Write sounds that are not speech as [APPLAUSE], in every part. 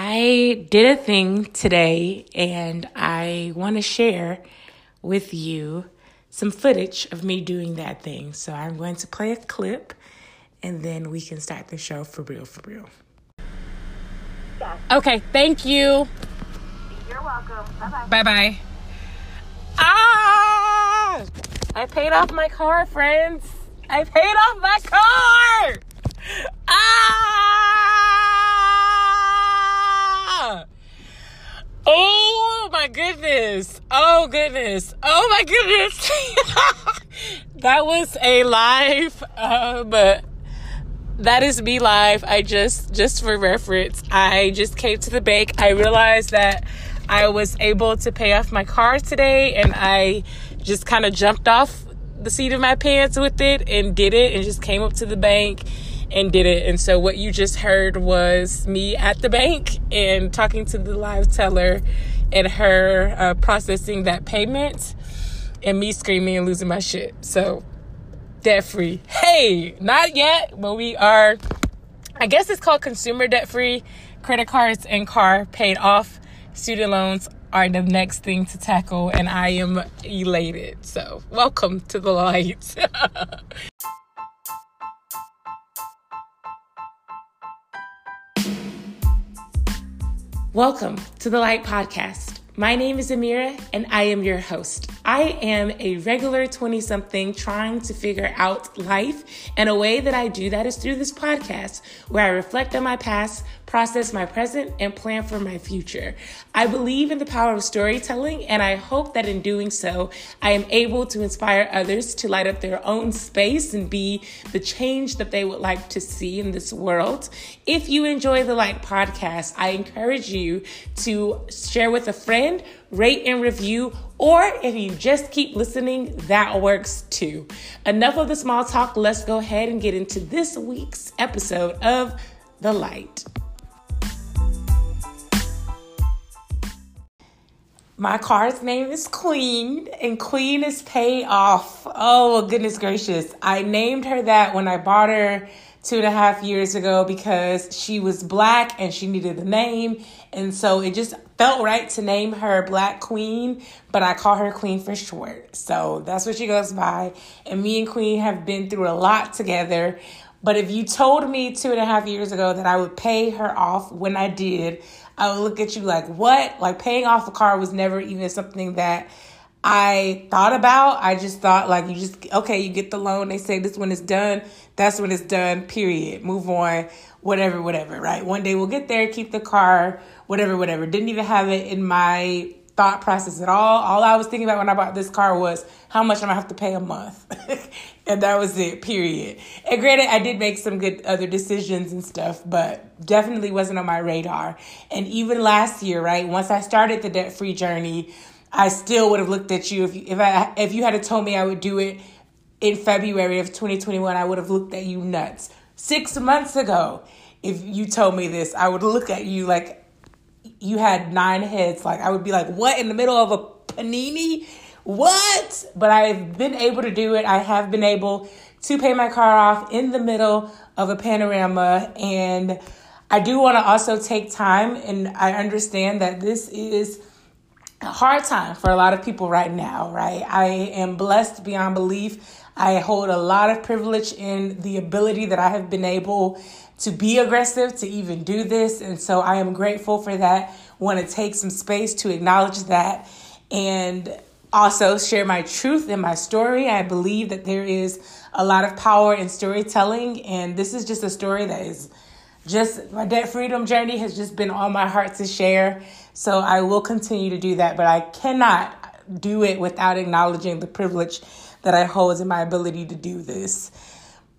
I did a thing today and I want to share with you some footage of me doing that thing. So I'm going to play a clip and then we can start the show for real, for real. Okay, thank you. You're welcome. Bye bye. Bye bye. Ah! I paid off my car, friends. I paid off my car. Ah! Oh my goodness. Oh goodness. Oh my goodness. [LAUGHS] that was a live um that is me live. I just just for reference, I just came to the bank. I realized that I was able to pay off my car today and I just kind of jumped off the seat of my pants with it and did it and just came up to the bank and did it. And so what you just heard was me at the bank and talking to the live teller and her uh, processing that payment and me screaming and losing my shit. So debt free. Hey, not yet, but we are, I guess it's called consumer debt free. Credit cards and car paid off. Student loans are the next thing to tackle, and I am elated. So, welcome to the light. [LAUGHS] welcome to the Light Podcast. My name is Amira, and I am your host. I am a regular 20 something trying to figure out life, and a way that I do that is through this podcast where I reflect on my past, process my present, and plan for my future. I believe in the power of storytelling, and I hope that in doing so, I am able to inspire others to light up their own space and be the change that they would like to see in this world. If you enjoy the Light podcast, I encourage you to share with a friend rate and review, or if you just keep listening, that works too. Enough of the small talk. Let's go ahead and get into this week's episode of The Light. My car's name is Queen, and Queen is paid off. Oh, goodness gracious. I named her that when I bought her two and a half years ago because she was black and she needed a name. And so it just felt right to name her Black Queen, but I call her Queen for short. So that's what she goes by. And me and Queen have been through a lot together. But if you told me two and a half years ago that I would pay her off when I did, I would look at you like, what? Like paying off a car was never even something that I thought about. I just thought like you just okay, you get the loan. They say this one is done. That's when it's done. Period. Move on. Whatever, whatever. Right. One day we'll get there. Keep the car. Whatever, whatever. Didn't even have it in my thought process at all. All I was thinking about when I bought this car was how much I'm gonna have to pay a month. [LAUGHS] and that was it, period. And granted, I did make some good other decisions and stuff, but definitely wasn't on my radar. And even last year, right, once I started the debt free journey, I still would have looked at you if you, if I if you had told me I would do it in February of 2021, I would have looked at you nuts. Six months ago, if you told me this, I would look at you like you had nine heads. Like I would be like, "What in the middle of a panini? What?" But I've been able to do it. I have been able to pay my car off in the middle of a panorama and I do want to also take time and I understand that this is a hard time for a lot of people right now, right? I am blessed beyond belief. I hold a lot of privilege in the ability that I have been able to be aggressive, to even do this. And so I am grateful for that. Want to take some space to acknowledge that and also share my truth and my story. I believe that there is a lot of power in storytelling. And this is just a story that is just my debt freedom journey has just been on my heart to share. So I will continue to do that, but I cannot do it without acknowledging the privilege that I hold in my ability to do this.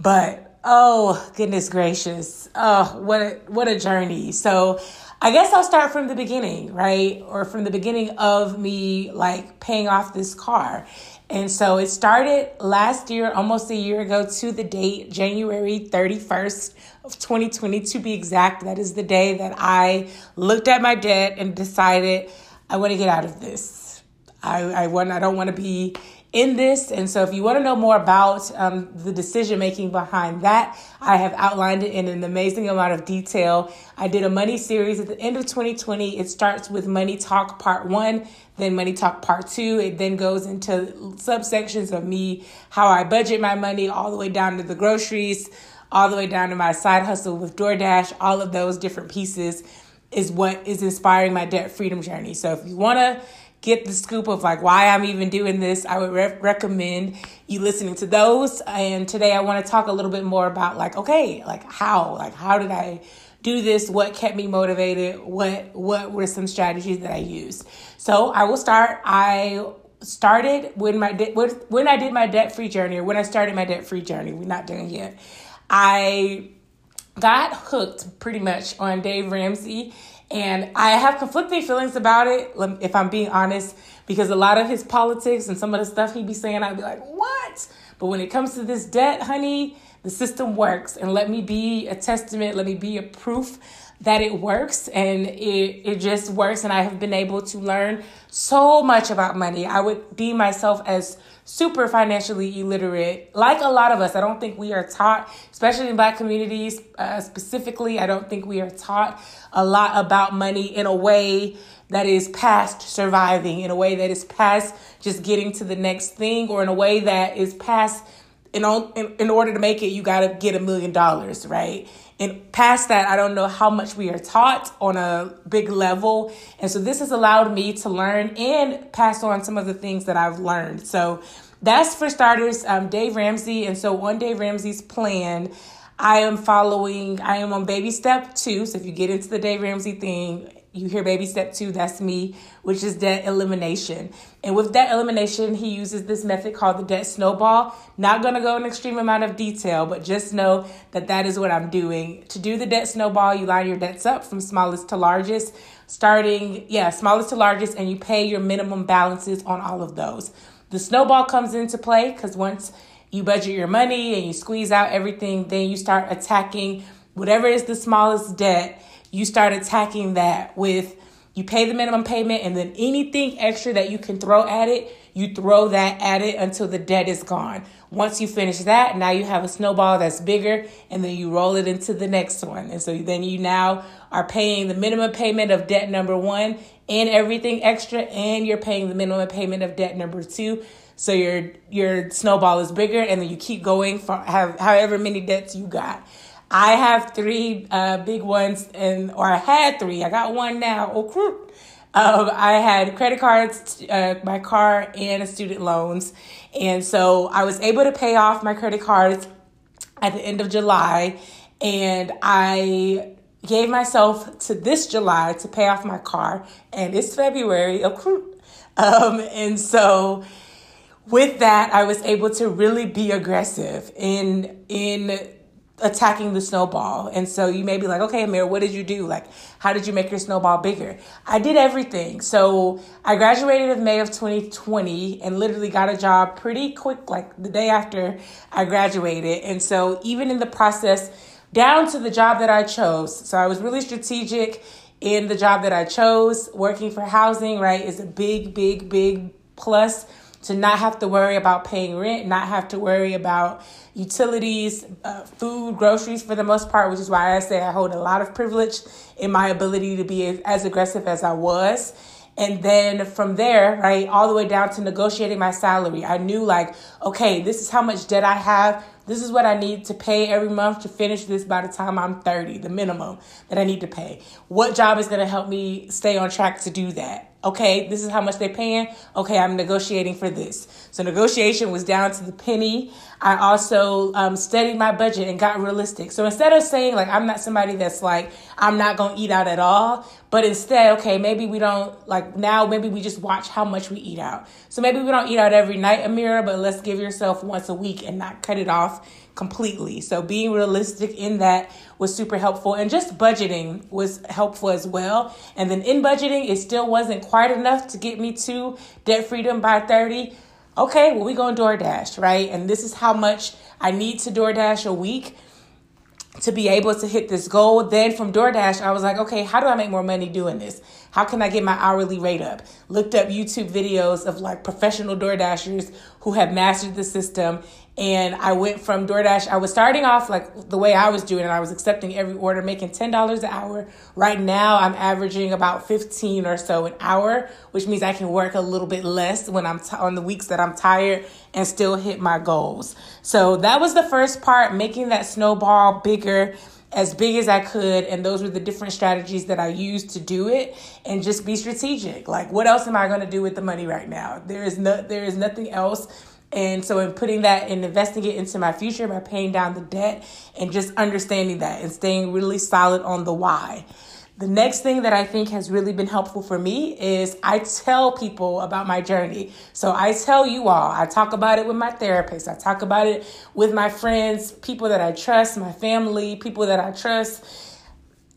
But oh goodness gracious, oh what a, what a journey. So I guess I'll start from the beginning, right? Or from the beginning of me like paying off this car. And so it started last year, almost a year ago to the date, January 31st of 2020 to be exact. That is the day that I looked at my debt and decided I want to get out of this. I, I want I don't want to be in this. And so, if you want to know more about um, the decision making behind that, I have outlined it in an amazing amount of detail. I did a money series at the end of 2020. It starts with Money Talk Part One, then Money Talk Part Two. It then goes into subsections of me, how I budget my money, all the way down to the groceries, all the way down to my side hustle with DoorDash, all of those different pieces is what is inspiring my debt freedom journey. So if you want to get the scoop of like why I'm even doing this, I would re- recommend you listening to those. And today I want to talk a little bit more about like okay, like how, like how did I do this? What kept me motivated? What what were some strategies that I used? So I will start. I started when my de- when I did my debt free journey or when I started my debt free journey. We're not done yet. I got hooked pretty much on Dave Ramsey and I have conflicting feelings about it, if I'm being honest, because a lot of his politics and some of the stuff he'd be saying, I'd be like, what? But when it comes to this debt, honey, the system works. And let me be a testament, let me be a proof that it works and it, it just works. And I have been able to learn so much about money. I would deem myself as super financially illiterate. Like a lot of us, I don't think we are taught, especially in black communities uh, specifically, I don't think we are taught a lot about money in a way that is past surviving, in a way that is past just getting to the next thing, or in a way that is past, in, in, in order to make it, you got to get a million dollars, right? And past that, I don't know how much we are taught on a big level. And so this has allowed me to learn and pass on some of the things that I've learned. So that's for starters, um, Dave Ramsey. And so on Dave Ramsey's plan, I am following, I am on baby step two. So if you get into the Dave Ramsey thing, you hear baby step two, that's me, which is debt elimination. And with debt elimination, he uses this method called the debt snowball. Not to go in extreme amount of detail, but just know that that is what I'm doing. To do the debt snowball, you line your debts up from smallest to largest, starting, yeah, smallest to largest, and you pay your minimum balances on all of those. The snowball comes into play because once you budget your money and you squeeze out everything, then you start attacking whatever is the smallest debt. You start attacking that with you pay the minimum payment and then anything extra that you can throw at it, you throw that at it until the debt is gone. Once you finish that, now you have a snowball that's bigger and then you roll it into the next one. And so then you now are paying the minimum payment of debt number one and everything extra, and you're paying the minimum payment of debt number two. So your your snowball is bigger, and then you keep going for have however many debts you got. I have three uh, big ones, and or I had three. I got one now. Oh, um, I had credit cards, uh, my car, and student loans, and so I was able to pay off my credit cards at the end of July, and I gave myself to this July to pay off my car, and it's February. Um, and so with that, I was able to really be aggressive in in attacking the snowball. And so you may be like, okay, Amira, what did you do? Like, how did you make your snowball bigger? I did everything. So I graduated in May of 2020 and literally got a job pretty quick, like the day after I graduated. And so even in the process, down to the job that I chose. So I was really strategic in the job that I chose. Working for housing, right, is a big, big, big plus to not have to worry about paying rent, not have to worry about utilities, uh, food, groceries for the most part, which is why I say I hold a lot of privilege in my ability to be as aggressive as I was. And then from there, right, all the way down to negotiating my salary, I knew like, okay, this is how much debt I have this is what I need to pay every month to finish this by the time I'm 30, the minimum that I need to pay. What job is going to help me stay on track to do that? Okay, this is how much they're paying. Okay, I'm negotiating for this. So negotiation was down to the penny. I also um, studied my budget and got realistic. So instead of saying like I'm not somebody that's like I'm not gonna eat out at all, but instead, okay, maybe we don't like now. Maybe we just watch how much we eat out. So maybe we don't eat out every night, Amira, but let's give yourself once a week and not cut it off completely. So being realistic in that was super helpful and just budgeting was helpful as well. And then in budgeting, it still wasn't quite enough to get me to debt freedom by 30. Okay, well, we go on DoorDash, right? And this is how much I need to DoorDash a week to be able to hit this goal. Then from DoorDash, I was like, okay, how do I make more money doing this? How can I get my hourly rate up? Looked up YouTube videos of like professional DoorDashers who have mastered the system and I went from DoorDash. I was starting off like the way I was doing it. I was accepting every order, making $10 an hour. Right now, I'm averaging about 15 or so an hour, which means I can work a little bit less when I'm t- on the weeks that I'm tired and still hit my goals. So that was the first part, making that snowball bigger as big as I could. And those were the different strategies that I used to do it and just be strategic. Like, what else am I going to do with the money right now? There is no, there is nothing else and so, in putting that and investing it into my future by paying down the debt and just understanding that and staying really solid on the why. The next thing that I think has really been helpful for me is I tell people about my journey. So I tell you all, I talk about it with my therapist, I talk about it with my friends, people that I trust, my family, people that I trust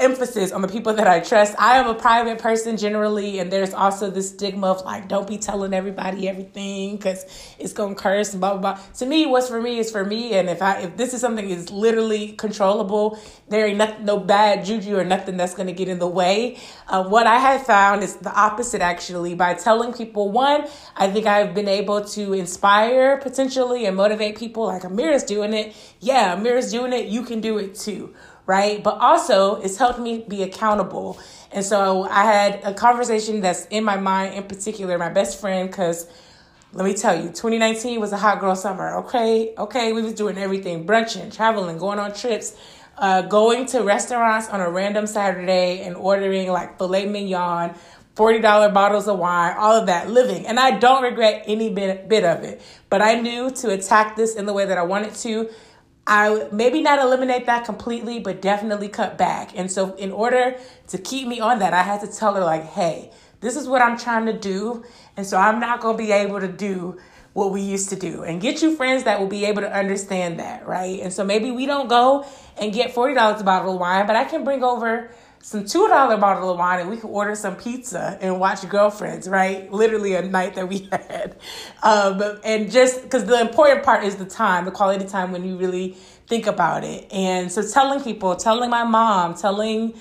emphasis on the people that I trust. I am a private person generally, and there's also this stigma of like, don't be telling everybody everything because it's gonna curse and blah blah blah. To me, what's for me is for me, and if I if this is something is literally controllable, there ain't nothing, no bad juju or nothing that's gonna get in the way. Uh, what I have found is the opposite actually. By telling people, one, I think I've been able to inspire potentially and motivate people. Like Amira's doing it, yeah, Amira's doing it. You can do it too right? But also, it's helped me be accountable. And so I had a conversation that's in my mind, in particular, my best friend, because let me tell you, 2019 was a hot girl summer. Okay, okay, we was doing everything, brunching, traveling, going on trips, uh, going to restaurants on a random Saturday and ordering like filet mignon, $40 bottles of wine, all of that, living. And I don't regret any bit, bit of it. But I knew to attack this in the way that I wanted to, I maybe not eliminate that completely, but definitely cut back. And so, in order to keep me on that, I had to tell her, like, hey, this is what I'm trying to do. And so, I'm not going to be able to do what we used to do. And get you friends that will be able to understand that, right? And so, maybe we don't go and get $40 a bottle of wine, but I can bring over some two dollar bottle of wine and we could order some pizza and watch girlfriends right? Literally a night that we [LAUGHS] had. Um, and just because the important part is the time the quality time when you really think about it. And so telling people telling my mom telling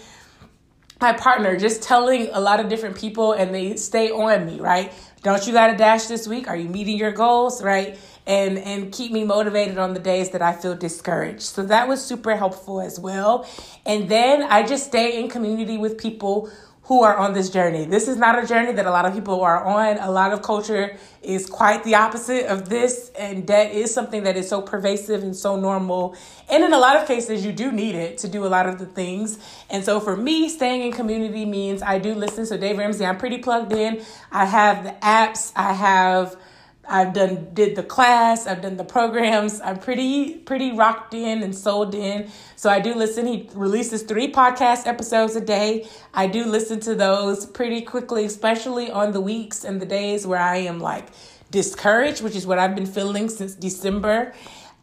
my partner just telling a lot of different people and they stay on me right? Don't you got a dash this week? Are you meeting your goals right and and keep me motivated on the days that I feel discouraged. So that was super helpful as well. And then I just stay in community with people who are on this journey. This is not a journey that a lot of people are on. A lot of culture is quite the opposite of this, and debt is something that is so pervasive and so normal. And in a lot of cases, you do need it to do a lot of the things. And so for me, staying in community means I do listen. So Dave Ramsey, I'm pretty plugged in. I have the apps, I have I've done did the class, I've done the programs. I'm pretty pretty rocked in and sold in. So I do listen. He releases 3 podcast episodes a day. I do listen to those pretty quickly, especially on the weeks and the days where I am like discouraged, which is what I've been feeling since December.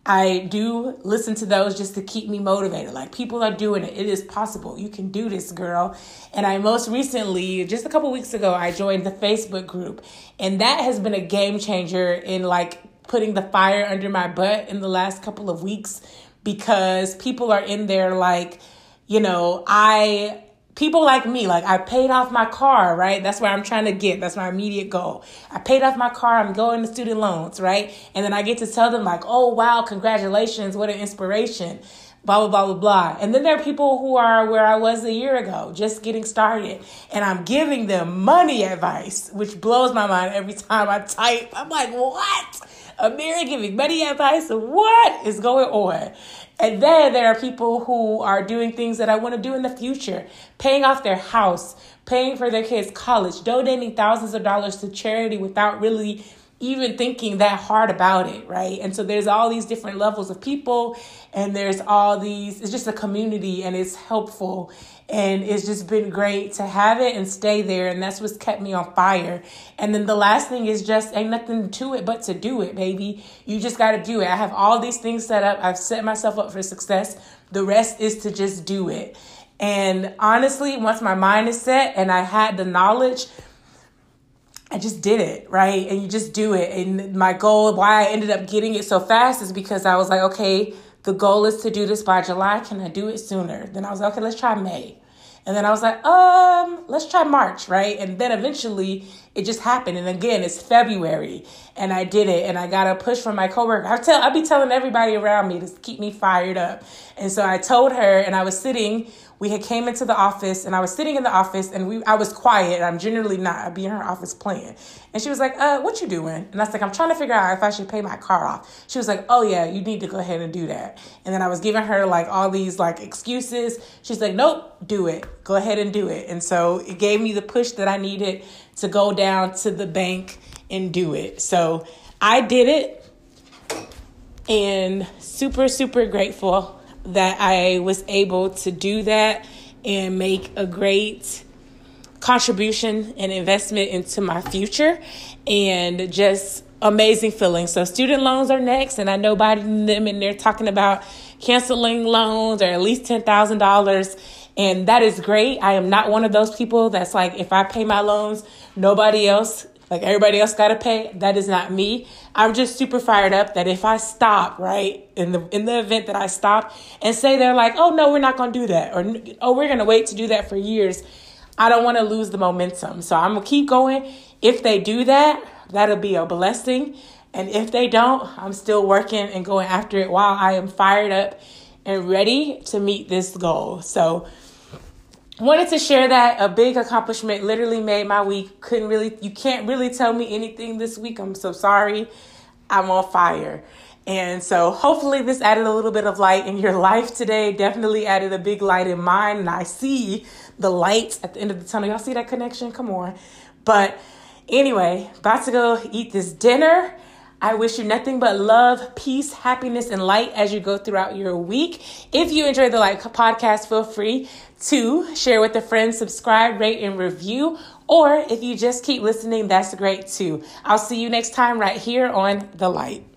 I do listen to those just to keep me motivated. Like people are doing it. It is possible. You can do this, girl. And I most recently, just a couple weeks ago, I joined the Facebook group. And that has been a game changer in like putting the fire under my butt in the last couple of weeks because people are in there like, you know, I people like me, like I paid off my car, right? That's where I'm trying to get. That's my immediate goal. I paid off my car. I'm going to student loans, right? And then I get to tell them like, oh wow, congratulations, what an inspiration. Blah blah blah blah blah. And then there are people who are where I was a year ago, just getting started, and I'm giving them money advice, which blows my mind every [LAUGHS] time I type. I'm like, what? Amira giving money advice? What is going on? And then there are people who are doing things that I want to do in the future, paying off their house, paying for their kids' college, donating thousands of dollars to charity without really even thinking that hard about it, right? And so there's all these different levels of people, and there's all these, it's just a community, and it's helpful. And it's just been great to have it and stay there. And that's what's kept me on fire. And then the last thing is just ain't nothing to it but to do it, baby. You just got to do it. I have all these things set up. I've set myself up for success. The rest is to just do it. And honestly, once my mind is set and I had the knowledge, I just did it, right? And you just do it. And my goal, why I ended up getting it so fast is because I was like, okay, The goal is to do this by July. Can I do it sooner? Then I was like, okay, let's try May. And then I was like, um, let's try March, right? And then eventually it just happened. And again, it's February and I did it and I got a push from my coworker. I tell I be telling everybody around me to keep me fired up. And so I told her and I was sitting we had came into the office and I was sitting in the office and we I was quiet. And I'm generally not. I'd be in her office playing. And she was like, uh, what you doing? And I was like, I'm trying to figure out if I should pay my car off. She was like, Oh yeah, you need to go ahead and do that. And then I was giving her like all these like excuses. She's like, Nope, do it. Go ahead and do it. And so it gave me the push that I needed to go down to the bank and do it. So I did it and super, super grateful that I was able to do that and make a great contribution and investment into my future and just amazing feeling. So student loans are next and I know Biden and they're talking about canceling loans or at least $10,000 and that is great. I am not one of those people that's like if I pay my loans, nobody else like everybody else got to pay. That is not me. I'm just super fired up that if I stop, right, in the in the event that I stop and say they're like, "Oh no, we're not going to do that," or "Oh, we're going to wait to do that for years." I don't want to lose the momentum. So I'm going to keep going. If they do that, that'll be a blessing. And if they don't, I'm still working and going after it while I am fired up and ready to meet this goal. So wanted to share that a big accomplishment literally made my week. Couldn't really you can't really tell me anything this week. I'm so sorry. I'm on fire. And so hopefully this added a little bit of light in your [LAUGHS] life today. Definitely added a big light in mine and i see the light at the end of the tunnel. Y'all see that connection? Come on. But anyway about to go eat this dinner I wish you nothing but love, peace, happiness, and light as you go throughout your week. If you enjoy the Light podcast, feel free to share with a friend, subscribe, rate, and review. Or if you just keep listening, that's great too. I'll see you next time right here on The Light.